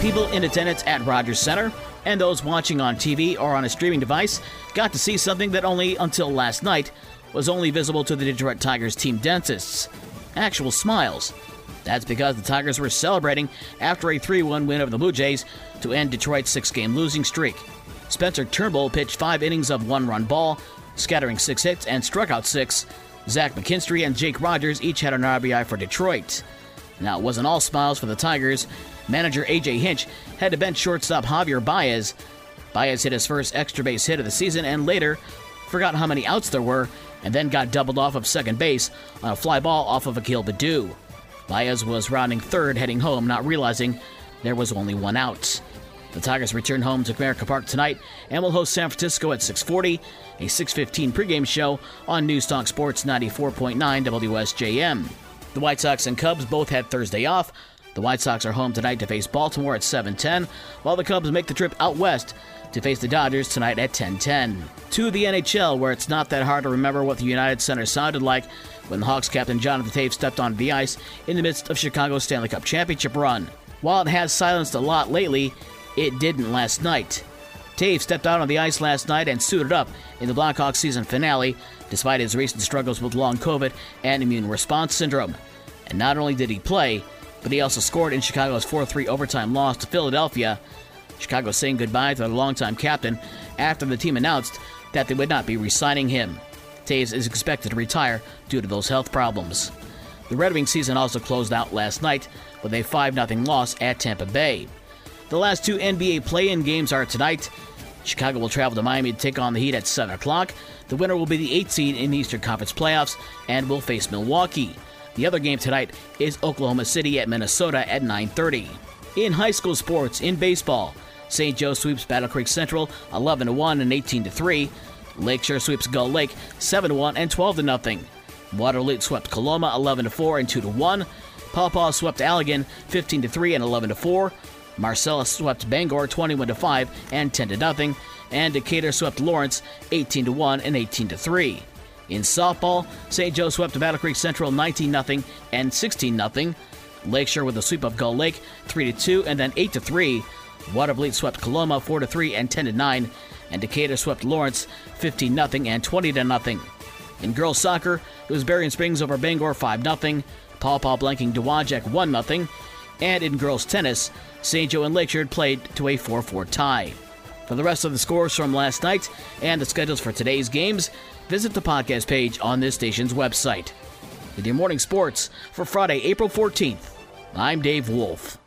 People in attendance at Rogers Center and those watching on TV or on a streaming device got to see something that only until last night was only visible to the Detroit Tigers team dentists actual smiles. That's because the Tigers were celebrating after a 3 1 win over the Blue Jays to end Detroit's six game losing streak. Spencer Turnbull pitched five innings of one run ball, scattering six hits and struck out six. Zach McKinstry and Jake Rogers each had an RBI for Detroit. Now, it wasn't all smiles for the Tigers. Manager AJ Hinch had to bench shortstop Javier Baez. Baez hit his first extra base hit of the season and later forgot how many outs there were and then got doubled off of second base on a fly ball off of Akil Baddoo. Baez was rounding third heading home, not realizing there was only one out. The Tigers return home to Comerica Park tonight and will host San Francisco at 6:40, a 6:15 pregame show on Newstalk Sports 94.9 WSJM. The White Sox and Cubs both had Thursday off. The White Sox are home tonight to face Baltimore at 7:10, while the Cubs make the trip out west to face the Dodgers tonight at 10:10. To the NHL, where it's not that hard to remember what the United Center sounded like when the Hawks captain Jonathan Toews stepped onto the ice in the midst of Chicago's Stanley Cup championship run. While it has silenced a lot lately, it didn't last night. Toews stepped out on the ice last night and suited up in the Blackhawks season finale, despite his recent struggles with long COVID and immune response syndrome. And not only did he play, but he also scored in Chicago's 4 3 overtime loss to Philadelphia Chicago saying goodbye to their longtime captain after the team announced that they would not be re signing him. Toews is expected to retire due to those health problems. The Red Wings season also closed out last night with a 5 0 loss at Tampa Bay. The last two NBA play in games are tonight. Chicago will travel to Miami to take on the Heat at 7 o'clock. The winner will be the 8th seed in the Eastern Conference playoffs and will face Milwaukee. The other game tonight is Oklahoma City at Minnesota at 9:30. In high school sports, in baseball, St. Joe sweeps Battle Creek Central 11 1 and 18 3. Lakeshore sweeps Gull Lake 7 1 and 12 0. Watervliet swept Coloma 11 4 and 2 1. Paw Paw swept Allegan 15 3 and 11 4. Marcellus swept Bangor 21 5 and 10 0. And Decatur swept Lawrence 18 1 and 18 3. In softball, St. Joe swept Battle Creek Central 19 0 and 16 0. Lakeshore with a sweep of Gull Lake 3 2 and then 8 3. Watervliet swept Coloma 4 3 and 10 9, and Decatur swept Lawrence 15 0 and 20 0. In girls soccer, it was Berrien Springs over Bangor 5 0, Paw Paw blanking Dowagiac 1 0, and in girls tennis, St. Joe and Lakeshore played to a 4 4 tie. For the rest of the scores from last night and the schedules for today's games, visit the podcast page on this station's website. With your morning sports for Friday, April 14th, I'm Dave Wolf.